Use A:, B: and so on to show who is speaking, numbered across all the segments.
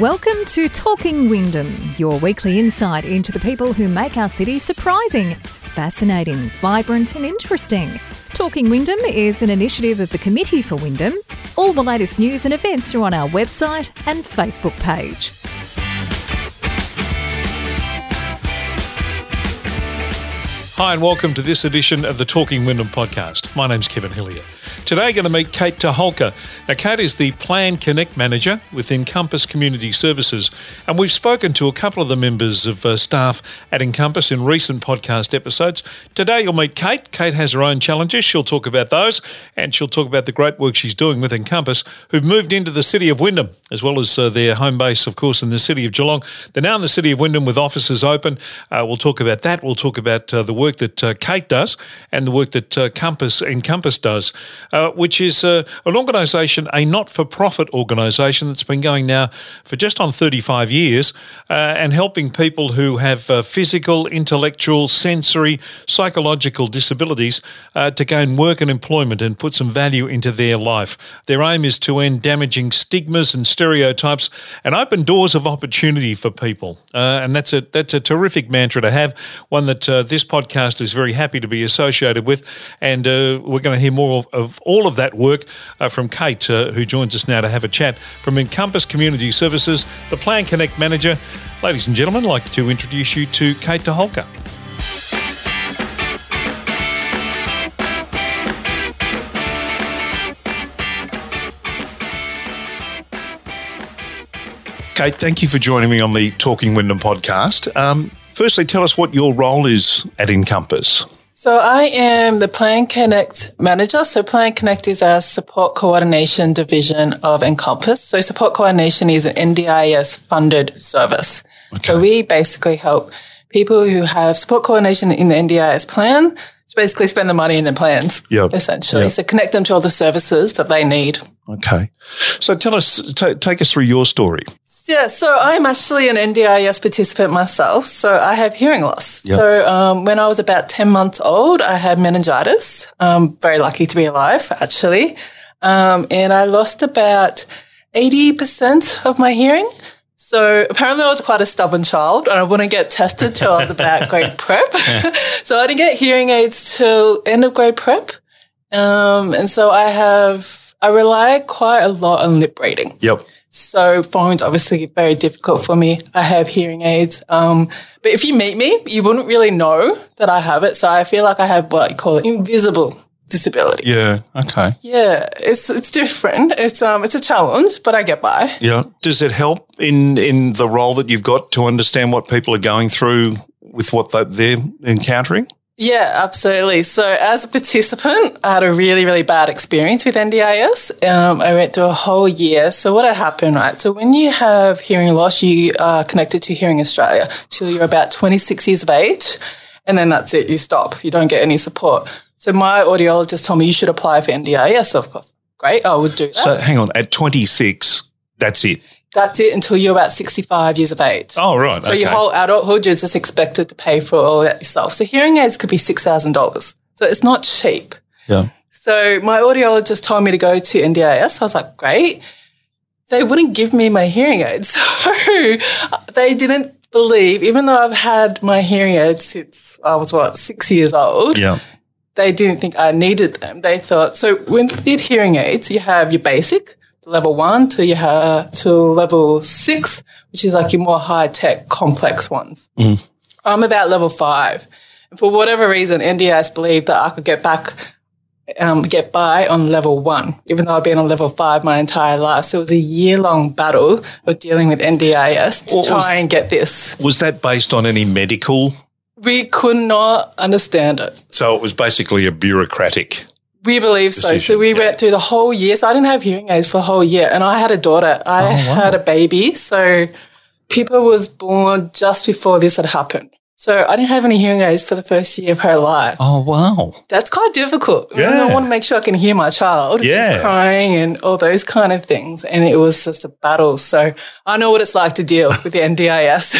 A: Welcome to Talking Wyndham, your weekly insight into the people who make our city surprising, fascinating, vibrant, and interesting. Talking Wyndham is an initiative of the Committee for Wyndham. All the latest news and events are on our website and Facebook page.
B: Hi, and welcome to this edition of the Talking Wyndham podcast. My name's Kevin Hillier. Today, going to meet Kate Taholka. Now, Kate is the Plan Connect Manager with Encompass Community Services, and we've spoken to a couple of the members of uh, staff at Encompass in recent podcast episodes. Today, you'll meet Kate. Kate has her own challenges. She'll talk about those, and she'll talk about the great work she's doing with Encompass, who've moved into the city of Wyndham, as well as uh, their home base, of course, in the city of Geelong. They're now in the city of Wyndham with offices open. Uh, we'll talk about that. We'll talk about uh, the work that uh, Kate does and the work that uh, Compass Encompass does. Uh, which is an organisation, a not for profit organisation that's been going now for just on 35 years and helping people who have physical, intellectual, sensory, psychological disabilities to gain work and employment and put some value into their life. Their aim is to end damaging stigmas and stereotypes and open doors of opportunity for people. and that's a, that's a terrific mantra to have, one that this podcast is very happy to be associated with. And we're going to hear more of, of all of that work uh, from Kate, uh, who joins us now to have a chat from Encompass Community Services, the Plan Connect Manager. Ladies and gentlemen, I'd like to introduce you to Kate DeHolka. Kate, thank you for joining me on the Talking Wyndham podcast. Um, firstly, tell us what your role is at Encompass.
C: So I am the Plan Connect manager. So Plan Connect is our support coordination division of Encompass. So support coordination is an NDIS funded service. Okay. So we basically help people who have support coordination in the NDIS plan to basically spend the money in their plans, yep. essentially. Yep. So connect them to all the services that they need.
B: Okay. So tell us, t- take us through your story.
C: Yeah, so I'm actually an NDIS participant myself. So I have hearing loss. Yep. So um, when I was about 10 months old, I had meningitis. I'm very lucky to be alive, actually. Um, and I lost about 80% of my hearing. So apparently I was quite a stubborn child and I wouldn't get tested till I was about grade prep. so I didn't get hearing aids till end of grade prep. Um, and so I have, I rely quite a lot on lip reading.
B: Yep.
C: So phone's obviously very difficult for me. I have hearing aids. Um, but if you meet me, you wouldn't really know that I have it. So I feel like I have what you call it invisible disability.
B: Yeah. Okay.
C: Yeah. It's it's different. It's um it's a challenge, but I get by.
B: Yeah. Does it help in in the role that you've got to understand what people are going through with what they're encountering?
C: Yeah, absolutely. So, as a participant, I had a really, really bad experience with NDIS. Um, I went through a whole year. So, what had happened, right? So, when you have hearing loss, you are connected to Hearing Australia till you're about 26 years of age. And then that's it, you stop. You don't get any support. So, my audiologist told me you should apply for NDIS, of course. Great, I would do that.
B: So, hang on, at 26, that's it.
C: That's it until you're about 65 years of age.
B: Oh, right.
C: So okay. your whole adulthood, you're just expected to pay for all that yourself. So hearing aids could be $6,000. So it's not cheap.
B: Yeah.
C: So my audiologist told me to go to NDIS. I was like, great. They wouldn't give me my hearing aids. So they didn't believe, even though I've had my hearing aids since I was, what, six years old.
B: Yeah.
C: They didn't think I needed them. They thought, so with hearing aids, you have your basic, level one to you have to level six, which is like your more high tech, complex ones. Mm. I'm about level five. And for whatever reason, NDIS believed that I could get back, um, get by on level one, even though I've been on level five my entire life. So it was a year long battle of dealing with NDIS to try and get this.
B: Was that based on any medical?
C: We could not understand it.
B: So it was basically a bureaucratic
C: we believe so. so we yeah. went through the whole year. So I didn't have hearing aids for the whole year, and I had a daughter. I oh, wow. had a baby. So Pippa was born just before this had happened. So I didn't have any hearing aids for the first year of her life.
B: Oh wow,
C: that's quite difficult. Yeah. I want to make sure I can hear my child. Yeah, crying and all those kind of things, and it was just a battle. So I know what it's like to deal with the NDIS.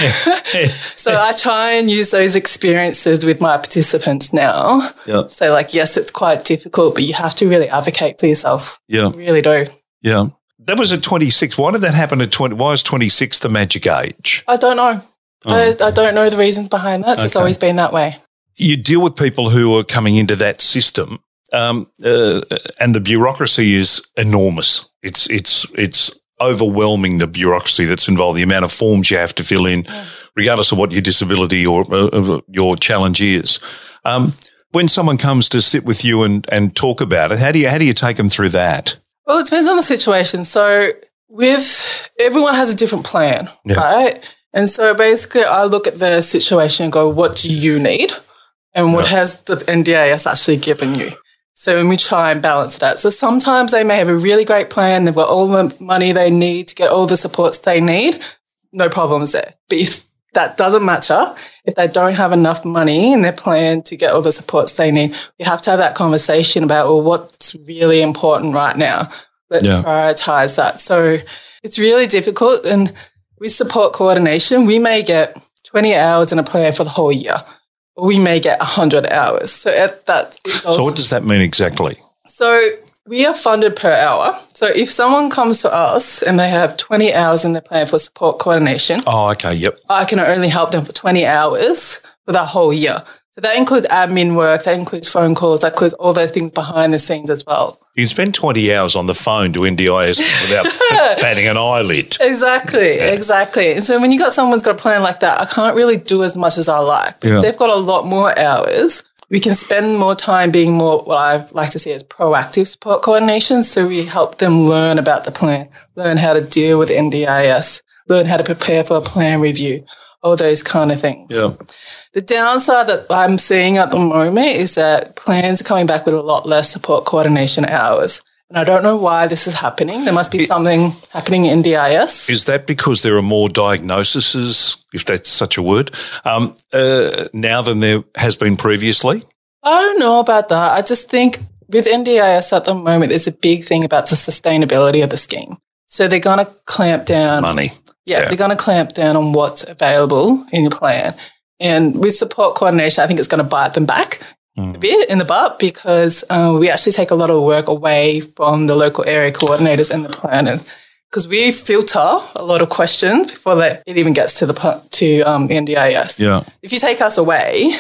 C: so I try and use those experiences with my participants now. Yeah. So like, yes, it's quite difficult, but you have to really advocate for yourself.
B: Yeah,
C: you really do.
B: Yeah. that was at 26. Why did that happen at 20? Why is 26 the magic age?
C: I don't know. Oh. I, I, don't know the reasons behind that. Okay. It's always been that way.
B: You deal with people who are coming into that system, um, uh, and the bureaucracy is enormous. It's it's it's overwhelming the bureaucracy that's involved, the amount of forms you have to fill in, yeah. regardless of what your disability or uh, your challenge is. Um, when someone comes to sit with you and, and talk about it, how do you how do you take them through that?
C: Well, it depends on the situation. So with everyone has a different plan, yeah. right? And so basically, I look at the situation and go, "What do you need?" And what yeah. has the NDIS actually given you? So when we try and balance that, so sometimes they may have a really great plan, they've got all the money they need to get all the supports they need, no problems there. But if that doesn't match up, if they don't have enough money in their plan to get all the supports they need, we have to have that conversation about, well, what's really important right now? Let's yeah. prioritize that. So it's really difficult. And with support coordination, we may get 20 hours in a plan for the whole year. Or we may get 100 hours. So that is
B: also, So what does that mean exactly?
C: So we are funded per hour. So if someone comes to us and they have 20 hours in their plan for support coordination.
B: Oh, okay. Yep.
C: I can only help them for 20 hours for that whole year. So that includes admin work, that includes phone calls, that includes all those things behind the scenes as well.
B: You spend 20 hours on the phone to NDIS without batting an eyelid.
C: Exactly, yeah. exactly. So when you got someone's got a plan like that, I can't really do as much as I like. Yeah. They've got a lot more hours we can spend more time being more what I like to see as proactive support coordination. So we help them learn about the plan, learn how to deal with NDIS, learn how to prepare for a plan review, all those kind of things.
B: Yeah.
C: The downside that I'm seeing at the moment is that plans are coming back with a lot less support coordination hours. And I don't know why this is happening. There must be it, something happening in DIS.
B: Is that because there are more diagnoses, if that's such a word, um, uh, now than there has been previously?
C: I don't know about that. I just think with NDIS at the moment, there's a big thing about the sustainability of the scheme. So they're going to clamp down.
B: Money.
C: Yeah, yeah. they're going to clamp down on what's available in your plan. And with support coordination, I think it's going to bite them back mm. a bit in the butt because um, we actually take a lot of work away from the local area coordinators and the planners because we filter a lot of questions before that it even gets to the to um, the NDIS.
B: Yeah.
C: If you take us away,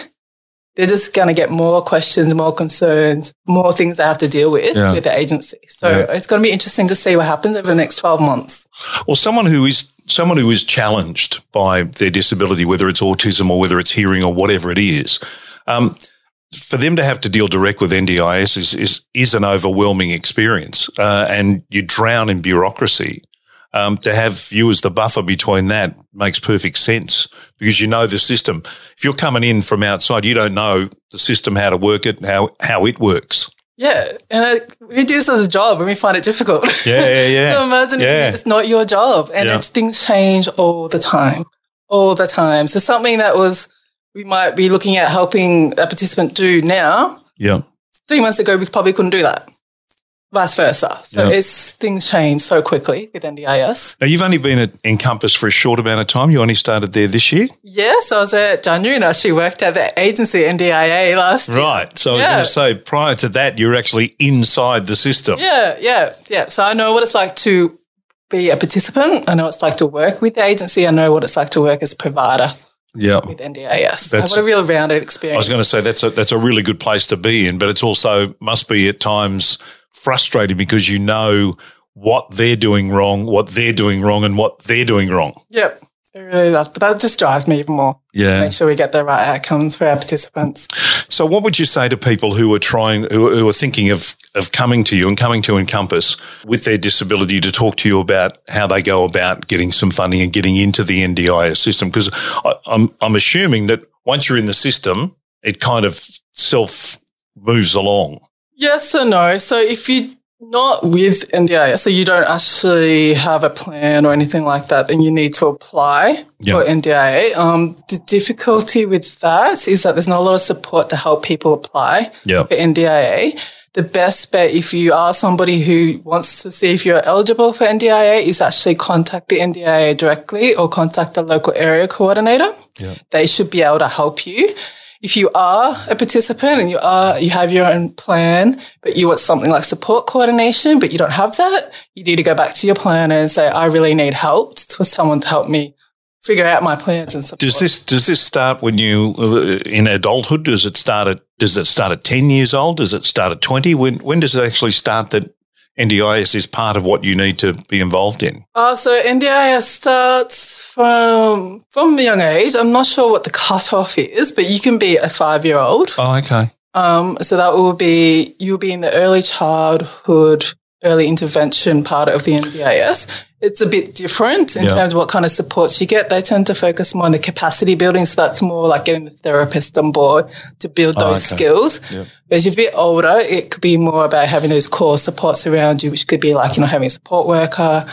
C: they're just going to get more questions, more concerns, more things they have to deal with yeah. with the agency. So yeah. it's going to be interesting to see what happens over the next 12 months.
B: Well, someone who is someone who is challenged by their disability, whether it's autism or whether it's hearing or whatever it is, um, for them to have to deal direct with NDIS is is, is an overwhelming experience, uh, and you drown in bureaucracy. Um, to have you as the buffer between that makes perfect sense because you know the system. If you're coming in from outside, you don't know the system, how to work it, how how it works.
C: Yeah, and we do this as a job and we find it difficult.
B: Yeah, yeah, yeah.
C: so imagine yeah. it's not your job and yeah. things change all the time, all the time. So something that was we might be looking at helping a participant do now.
B: Yeah.
C: Three months ago, we probably couldn't do that. Vice versa. So yeah. it's things change so quickly with NDIS.
B: Now you've only been at Encompass for a short amount of time. You only started there this year.
C: Yes, I was at January and I actually worked at the agency NDIA last
B: year. Right. So I was going to say prior to that, you're actually inside the system.
C: Yeah, yeah, yeah. So I know what it's like to be a participant. I know what it's like to work with the agency. I know what it's like to work as a provider
B: yeah.
C: with NDIS. That's, what a real rounded experience. I
B: was going to say that's a that's a really good place to be in, but it's also must be at times frustrating because you know what they're doing wrong, what they're doing wrong, and what they're doing wrong.
C: Yep. It really does. But that just drives me even more.
B: Yeah.
C: Make sure we get the right outcomes for our participants.
B: So what would you say to people who are trying who, who are thinking of of coming to you and coming to Encompass with their disability to talk to you about how they go about getting some funding and getting into the NDIS system? Because I'm I'm assuming that once you're in the system, it kind of self moves along.
C: Yes or no. So if you're not with NDIS, so you don't actually have a plan or anything like that, then you need to apply yep. for NDIA. Um, the difficulty with that is that there's not a lot of support to help people apply
B: yep.
C: for NDIA. The best bet if you are somebody who wants to see if you're eligible for NDIA is actually contact the NDIA directly or contact the local area coordinator.
B: Yep.
C: They should be able to help you if you are a participant and you are you have your own plan, but you want something like support coordination, but you don't have that, you need to go back to your planner and say, I really need help for someone to help me figure out my plans and support.
B: Does this does this start when you uh, in adulthood? Does it start at does it start at ten years old? Does it start at twenty? When when does it actually start that NDIS is part of what you need to be involved in?
C: Uh, so NDIS starts from from a young age. I'm not sure what the cutoff is, but you can be a five year old.
B: Oh, okay.
C: Um, so that will be you'll be in the early childhood, early intervention part of the NDIS. It's a bit different in
B: Yeah.
C: terms of what kind of supports you get. They tend to focus more on the capacity building, so that's more like getting the therapist on board to build
B: Oh,
C: those
B: okay.
C: skills.
B: Yep.
C: As you're a bit older, it could be more about having those core supports around you, which could be like, you know, having a support worker,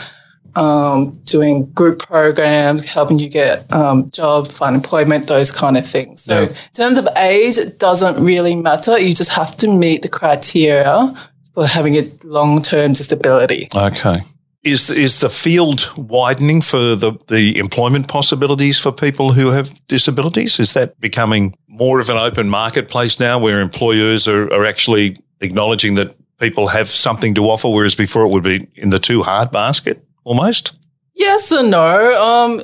C: um, doing group programs, helping you get um, job, find employment, those kind of things. So
B: Yeah.
C: in terms of age, it doesn't really matter. You just have to meet the criteria for having a long-term disability.
B: Okay. Is is the field widening for the, the employment possibilities for people who have disabilities? Is that becoming more of an open marketplace now where employers are, are actually acknowledging that people have something to offer, whereas before it would be in the too hard basket almost?
C: Yes and no. Um,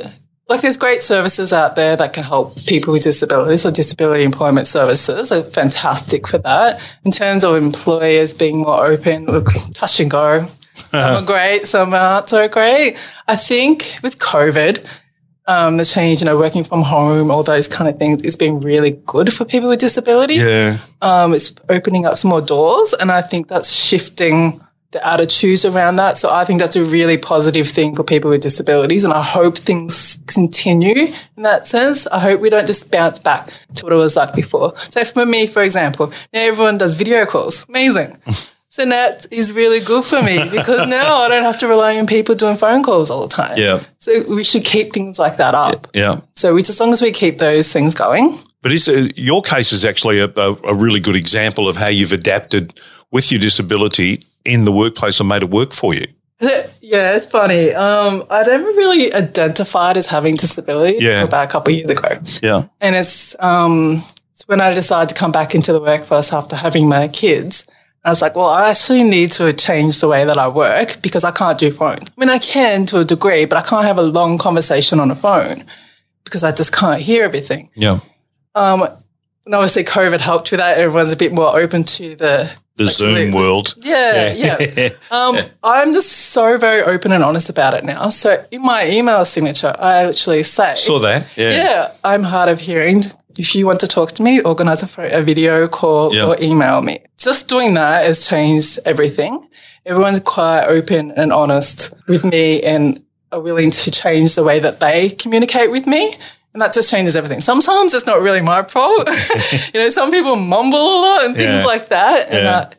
C: like there's great services out there that can help people with disabilities. or disability employment services are fantastic for that. In terms of employers being more open, look, touch and go. Some are great, some aren't so great. I think with COVID, um, the change, you know, working from home, all those kind of things, has been really good for people with disabilities
B: Yeah.
C: um, it's opening up some more doors, and I think that's shifting the attitudes around that. So I think that's a really positive thing for people with disabilities, and I hope things continue in that sense. I hope we don't just bounce back to what it was like before. So for me, for example, now everyone does video calls. Amazing. So that is really good for me because now I don't have to rely on people doing phone calls all the time.
B: Yeah.
C: So we should keep things like that up.
B: Yeah.
C: So we, as long as we keep those things going,
B: But is uh, your case is actually a, a, a really good example of how you've adapted with your disability in the workplace and made it work for you.
C: Yeah, it's funny. Um, I never really identified as having disability
B: Yeah.
C: about a couple of years ago.
B: Yeah.
C: And it's, um, it's when I decided to come back into the workforce after having my kids. I was like, well, I actually need to change the way that I work because I can't do phone. I mean, I can to a degree, but I can't have a long conversation on a phone because I just can't hear everything.
B: Yeah.
C: Um, and obviously, COVID helped with that. Everyone's a bit more open to the
B: The Zoom world.
C: yeah, yeah. Um, I'm just so very open and honest about it now. So in my email signature, I actually say,
B: Saw that. Yeah.
C: yeah, I'm hard of hearing. If you want to talk to me, organize a, a video call
B: Yeah.
C: or email me. Just doing that has changed everything. Everyone's quite open and honest with me and are willing to change the way that they communicate with me. And that just changes everything. Sometimes it's not really my fault. you know, some people mumble a lot and things
B: Yeah.
C: like that. And,
B: Yeah.
C: uh,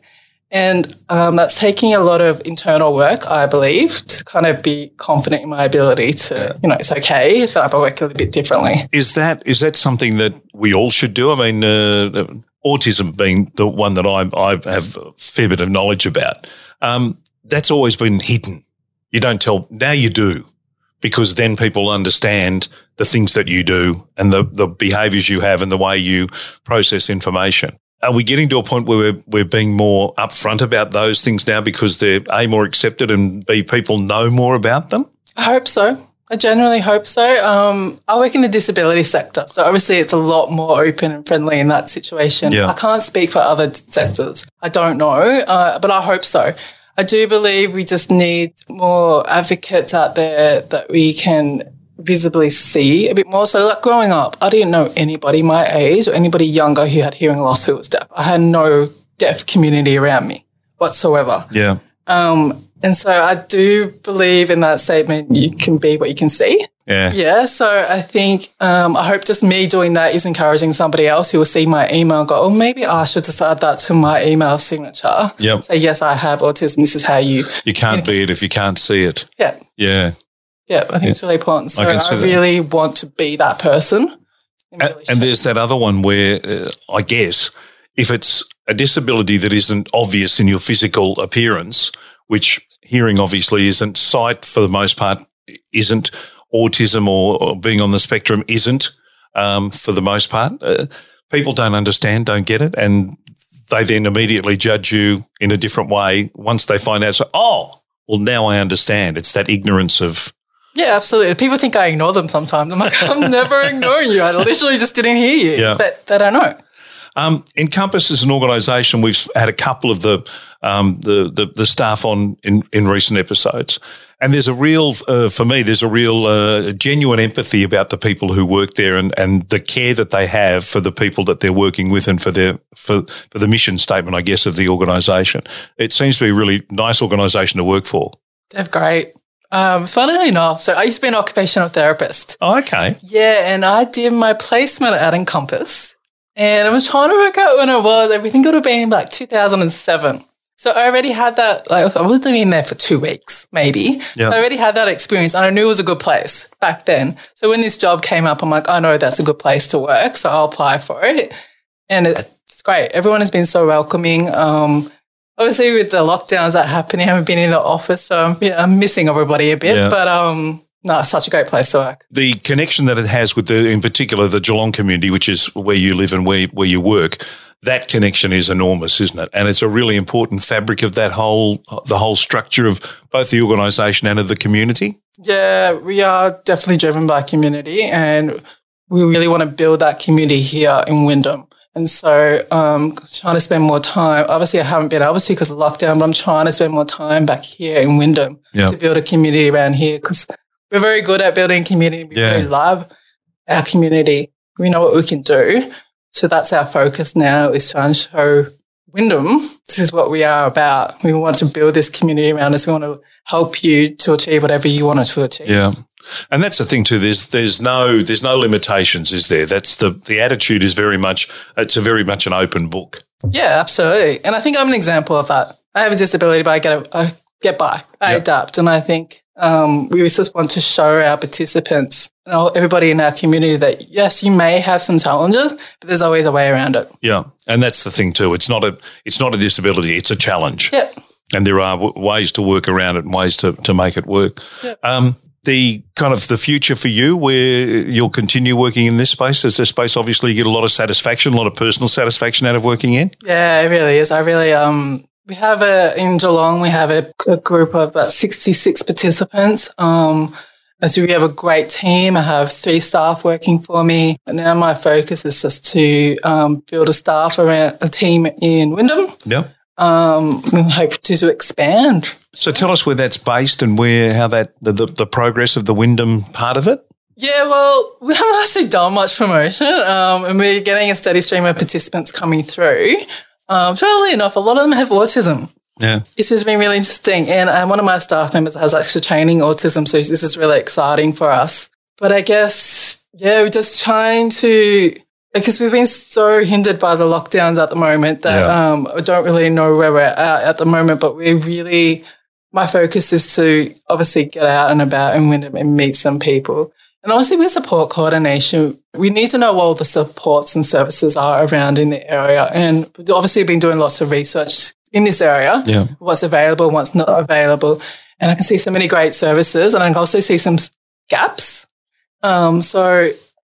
C: and um, that's taking a lot of internal work, I believe, to kind of be confident in my ability to, you know, it's okay that I work a little bit differently.
B: Is that is that something that we all should do? I mean, uh, autism being the one that I I have a fair bit of knowledge about. Um, that's always been hidden. You don't tell. Now you do, because then people understand the things that you do and the the behaviours you have and the way you process information. Are we getting to a point where we're, we're being more upfront about those things now because they're a more accepted and b people know more about them?
C: I hope so. I generally hope so. Um, I work in the disability sector, so obviously it's a lot more open and friendly in that situation.
B: Yeah.
C: I can't speak for other sectors. I don't know, uh, but I hope so. I do believe we just need more advocates out there that we can visibly see a bit more. So, like growing up, I didn't know anybody my age or anybody younger who had hearing loss who was deaf. I had no deaf community around me whatsoever.
B: Yeah.
C: Um, and so I do believe in that statement, you can be what you can see.
B: Yeah.
C: Yeah. So I think, um, I hope just me doing that is encouraging somebody else who will see my email and go, oh, maybe I should just add that to my email signature.
B: Yep.
C: Say, yes, I have autism. This is how you,
B: You can't be it if you can't see it.
C: yeah.
B: Yeah.
C: Yeah. I think it's really important. So
B: I
C: I,
B: see that.
C: really want to be that person. and really
B: and there's that other one where uh, I guess if it's a disability that isn't obvious in your physical appearance, which hearing obviously isn't, sight for the most part isn't, autism or, or being on the spectrum isn't um, for the most part. Uh, people don't understand, don't get it, and they then immediately judge you in a different way once they find out. So, oh, well, now I understand. It's that ignorance of.
C: Yeah, absolutely. People think I ignore them sometimes. I'm like, I'm never ignoring you. I literally just didn't hear you.
B: Yeah.
C: But they don't know.
B: Um, Encompass is an organisation, we've had a couple of the um, the, the, the staff on in, in recent episodes, and there's a real uh, for me there's a real uh, genuine empathy about the people who work there and, and the care that they have for the people that they're working with and for their for for the mission statement, I guess, of the organisation. It seems to be a really nice organisation to work for.
C: They're great. Um, funnily enough, so I used to be an occupational therapist.
B: Oh, okay.
C: Yeah, and I did my placement at Encompass. And I was trying to work out when it was. I think it would have been like 2007. So I already had that, like, I wasn't in there for two weeks, maybe.
B: Yeah.
C: I already had that experience and I knew it was a good place back then. So when this job came up, I'm like, I know that's a good place to work. So I'll apply for it. And it's great. Everyone has been so welcoming. Um, obviously, with the lockdowns that happen, I haven't been in the office. So I'm, yeah, I'm missing everybody a bit.
B: Yeah.
C: But um, no, it's such a great place to work.
B: The connection that it has with the, in particular, the Geelong community, which is where you live and where where you work, that connection is enormous, isn't it? And it's a really important fabric of that whole the whole structure of both the organisation and of the community.
C: Yeah, we are definitely driven by community and we really want to build that community here in Wyndham. And so um, trying to spend more time, obviously I haven't been able to because of lockdown, but I'm trying to spend more time back here in Wyndham
B: Yeah.
C: to build a community around here because we're very good at building community. We
B: Yeah.
C: really love our community. We know what we can do. So that's our focus now is trying to show Wyndham, this is what we are about. We want to build this community around us. We want to help you to achieve whatever you want to achieve.
B: Yeah. And that's the thing too. There's there's no there's no limitations, is there? That's the the attitude is very much it's a very much an open book.
C: Yeah, absolutely. And I think I'm an example of that. I have a disability, but I get a, I get by. I
B: Yep.
C: adapt, and I think um, we just want to show our participants and all, everybody in our community that yes, you may have some challenges, but there's always a way around it.
B: Yeah, and that's the thing too. It's not a it's not a disability. It's a challenge.
C: Yeah.
B: and there are w- ways to work around it and ways to, to make it work.
C: Yeah.
B: Um, the kind of the future for you, where you'll continue working in this space, is a space obviously you get a lot of satisfaction, a lot of personal satisfaction out of working in.
C: Yeah, it really is. I really um we have a in Geelong we have a, a group of about sixty six participants. Um and so we have a great team. I have three staff working for me. And now my focus is just to um, build a staff around a team in Wyndham.
B: Yeah.
C: Um, and hope to, to expand.
B: So tell us where that's based and where how that the, the, the progress of the Wyndham part of it.
C: Yeah, well, we haven't actually done much promotion, um, and we're getting a steady stream of participants coming through. Um, funnily enough, a lot of them have autism.
B: Yeah.
C: It's just been really interesting. And um, one of my staff members has actually training autism, so this is really exciting for us. But I guess, yeah, we're just trying to, because we've been so hindered by the lockdowns at the moment that
B: Yeah.
C: um, I don't really know where we're at at the moment, but we really, my focus is to obviously get out and about and, and meet some people. And obviously with support coordination, we need to know what all the supports and services are around in the area. And we've obviously been doing lots of research in this area
B: Yeah.
C: what's available, what's not available. And I can see so many great services and I can also see some gaps. Um, so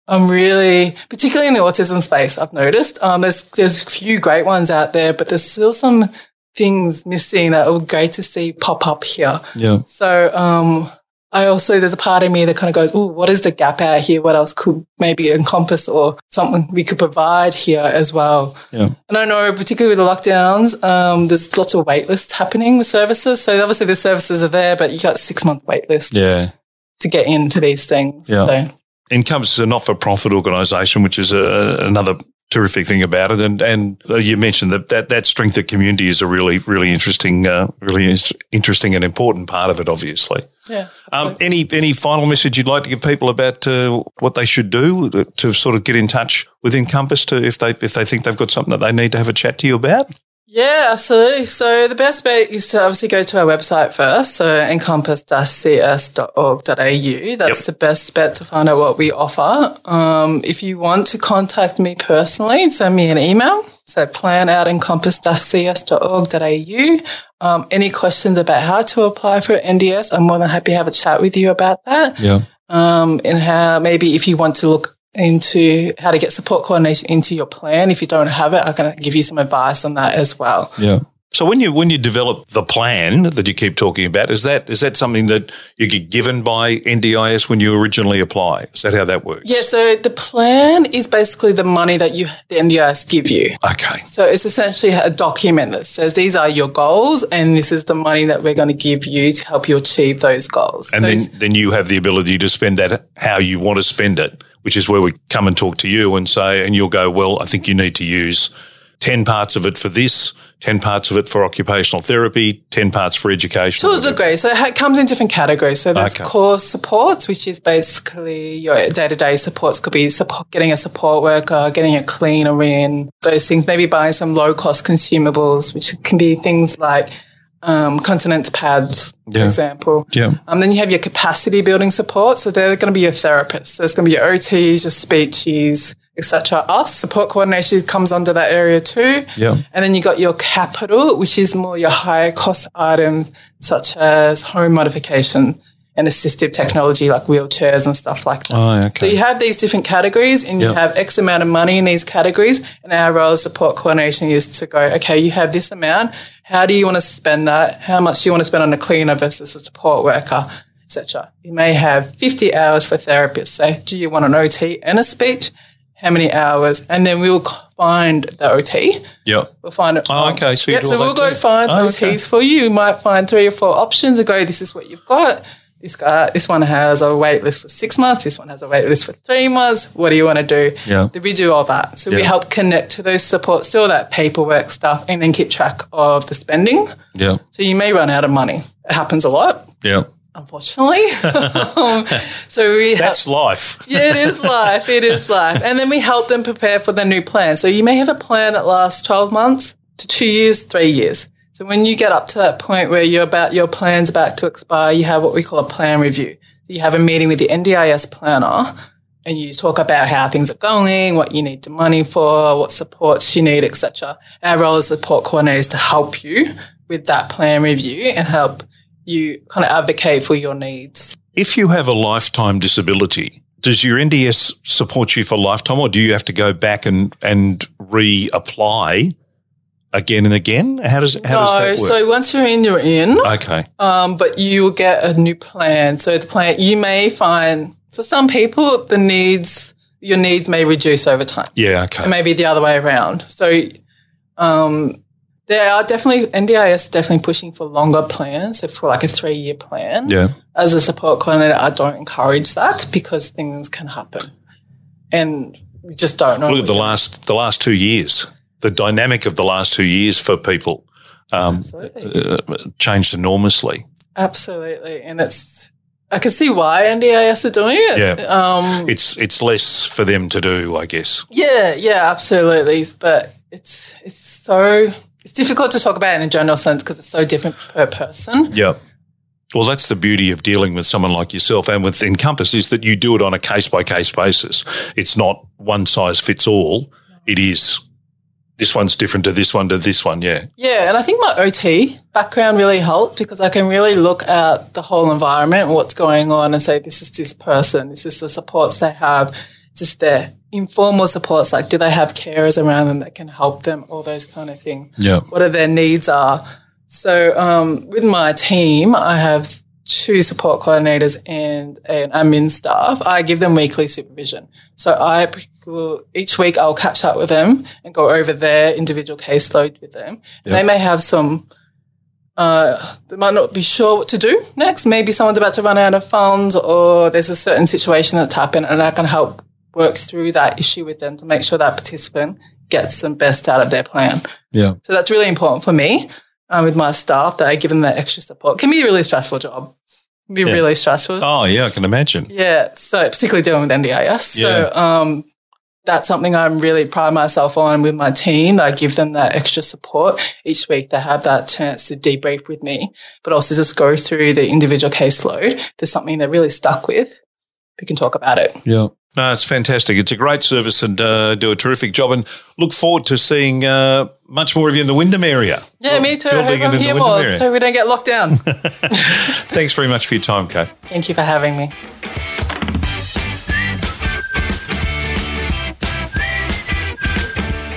C: I'm really, particularly in the autism space, I've noticed um, there's there's a few great ones out there, but there's still some things missing that would be great to see pop up here.
B: Yeah.
C: So um, I also there's a part of me that kind of goes, oh, what is the gap out here? What else could maybe Encompass or something we could provide here as well?
B: Yeah.
C: And I know, particularly with the lockdowns, um, there's lots of wait lists happening with services. So obviously the services are there, but you got six month wait list
B: Yeah.
C: to get into these things.
B: Yeah.
C: So
B: Encompass is a not for profit organisation, which is a, another terrific thing about it. And and uh, you mentioned that, that that strength of community is a really really interesting, uh, really interesting and important part of it. Obviously.
C: yeah.
B: Um, any any final message you'd like to give people about uh, what they should do to sort of get in touch with Encompass to if they if they think they've got something that they need to have a chat to you about?
C: Yeah, absolutely. So the best bet is to obviously go to our website first, so encompass-cs.org.au. That's
B: Yep.
C: the best bet to find out what we offer. Um, if you want to contact me personally, send me an email. So plan out encompass-cs.org.au. Um, any questions about how to apply for NDS, I'm more than happy to have a chat with you about that.
B: Yeah.
C: Um, and how maybe if you want to look into how to get support coordination into your plan. If you don't have it, I can give you some advice on that as well.
B: Yeah. So when you when you develop the plan that you keep talking about, is that is that something that you get given by NDIS when you originally apply? Is that how that works?
C: Yeah. So the plan is basically the money that you the NDIS give you.
B: Okay.
C: So it's essentially a document that says these are your goals, and this is the money that we're going to give you to help you achieve those goals.
B: And
C: those,
B: then then you have the ability to spend that how you want to spend it, which is where we come and talk to you and say, and you'll go, well, I think you need to use 10 parts of it for this, 10 parts of it for occupational therapy, 10 parts for education.
C: To a degree. So it comes in different categories. So there's
B: Okay.
C: core supports, which is basically your day to day supports, could be support, getting a support worker, getting a cleaner in, those things, maybe buying some low cost consumables, which can be things like um, continence pads,
B: Yeah.
C: for example.
B: Yeah.
C: Um, then you have your capacity building support. So they're going to be your therapists. There's going to be your OTs, your speeches, etc. Us support coordination comes under that area too.
B: Yeah.
C: And then you got your capital, which is more your higher cost items such as home modification and assistive technology like wheelchairs and stuff like that.
B: Oh, okay.
C: So you have these different categories and you
B: Yep.
C: have X amount of money in these categories. And our role as support coordination is to go, okay, you have this amount. How do you want to spend that? How much do you want to spend on a cleaner versus a support worker, etc. You may have 50 hours for therapists. So do you want an OT and a speech? How many hours? And then we'll find the OT.
B: Yeah.
C: We'll find it.
B: Oh, okay. So
C: yep, so we'll go
B: too.
C: find
B: Oh,
C: OTs
B: okay.
C: for you. You might find three or four options and go, this is what you've got. This guy, this one has a wait list for six months. This one has a wait list for three months. What do you want to do?
B: Yeah.
C: We do all that. So we help connect to those supports, do all that paperwork stuff, and then keep track of the spending.
B: Yeah.
C: So you may run out of money. It happens a lot,
B: Yeah.
C: unfortunately. Um, so we help,
B: That's life.
C: yeah, it is life. It is life. And then we help them prepare for the new plan. So you may have a plan that lasts 12 months to two years, three years. So when you get up to that point where you're about your plan's about to expire, you have what we call a plan review. So you have a meeting with the NDIS planner and you talk about how things are going, what you need the money for, what supports you need, etc. Our role as support coordinator is to help you with that plan review and help you kind of advocate for your needs.
B: If you have a lifetime disability, does your NDS support you for lifetime or do you have to go back and, and reapply again and again? How does, how does that work?
C: No, so once you're in, you're in.
B: okay.
C: Um, but you will get a new plan. So the plan you may find for some people the needs your needs may reduce over time.
B: Yeah. Okay.
C: It may be the other way around. So um, there are definitely NDIS definitely pushing for longer plans. So for like a three year plan.
B: Yeah.
C: As a support coordinator, I don't encourage that because things can happen, and we just don't know.
B: Look at the last the last two years. The dynamic of the last two years for people um, uh, changed enormously.
C: Absolutely, and it's. I can see why NDIS are doing it.
B: Yeah.
C: Um,
B: It's it's less for them to do, I guess.
C: Yeah, yeah, absolutely. But it's it's so it's difficult to talk about in a general sense because it's so different per person.
B: Yeah. Well, that's the beauty of dealing with someone like yourself and with Encompass is that you do it on a case by case basis. It's not one size fits all. It is this one's different to this one to this one. Yeah.
C: Yeah, and I think my OT background really helped because I can really look at the whole environment what's going on and say this is this person, this is the supports they have, just their informal supports like do they have carers around them that can help them, all those kind of things.
B: Yeah.
C: what are their needs are. So um, with my team, I have two support coordinators and an admin staff. I give them weekly supervision. So I will each week I'll catch up with them and go over their individual caseload with them. And They may have some. Uh, they might not be sure what to do next. Maybe someone's about to run out of funds, or there's a certain situation that's happened, and I can help work through that issue with them to make sure that participant gets the best out of their plan.
B: Yeah.
C: So that's really important for me um, with my staff that I give them that extra support. Can be a really stressful job. Can be
B: Yeah.
C: really stressful.
B: Oh, yeah, I can imagine.
C: Yeah. So particularly dealing with NDIS.
B: Yeah.
C: So um, that's something I'm really pride myself on with my team. I give them that extra support each week. They have that chance to debrief with me, but also just go through the individual caseload. If there's something they're really stuck with, we can talk about it.
B: Yeah. No, it's fantastic. It's a great service and uh, do a terrific job. And look forward to seeing uh, much more of you in the Wyndham area.
C: Yeah, me too. I hope I'm here more so we don't get locked down.
B: Thanks very much for your time, Kate.
C: Thank you for having me.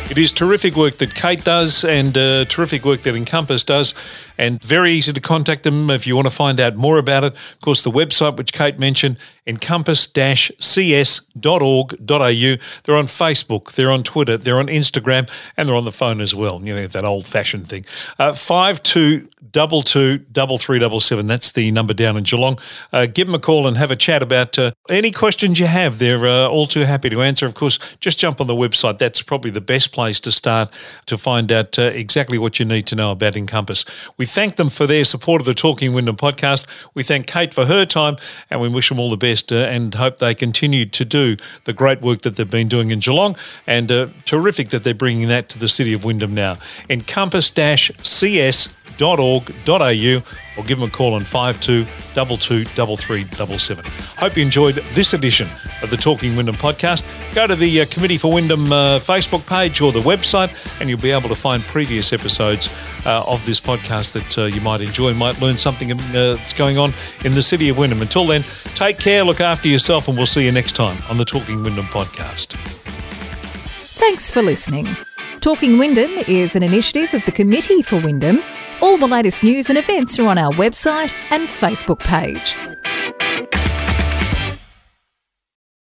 B: It is terrific work that Kate does and uh, terrific work that Encompass does and very easy to contact them if you want to find out more about it. Of course, the website which Kate mentioned, encompass-cs.org.au. They're on Facebook, they're on Twitter, they're on Instagram, and they're on the phone as well. You know, that old-fashioned thing. Uh, five two double two double three double seven. That's the number down in Geelong. Uh, give them a call and have a chat about uh, any questions you have. They're uh, all too happy to answer. Of course, just jump on the website. That's probably the best place to start to find out uh, exactly what you need to know about Encompass. We thank them for their support of the Talking Wyndham podcast. We thank Kate for her time, and we wish them all the best uh, and hope they continue to do the great work that they've been doing in Geelong. And uh, terrific that they're bringing that to the city of Wyndham now. Encompass-cs au or give them a call on 52223377. Hope you enjoyed this edition of the Talking Wyndham podcast. Go to the uh, Committee for Wyndham uh, Facebook page or the website, and you'll be able to find previous episodes uh, of this podcast that uh, you might enjoy might learn something uh, that's going on in the city of Wyndham. Until then, take care, look after yourself, and we'll see you next time on the Talking Wyndham podcast.
A: Thanks for listening. Talking Wyndham is an initiative of the Committee for Wyndham all the latest news and events are on our website and Facebook page.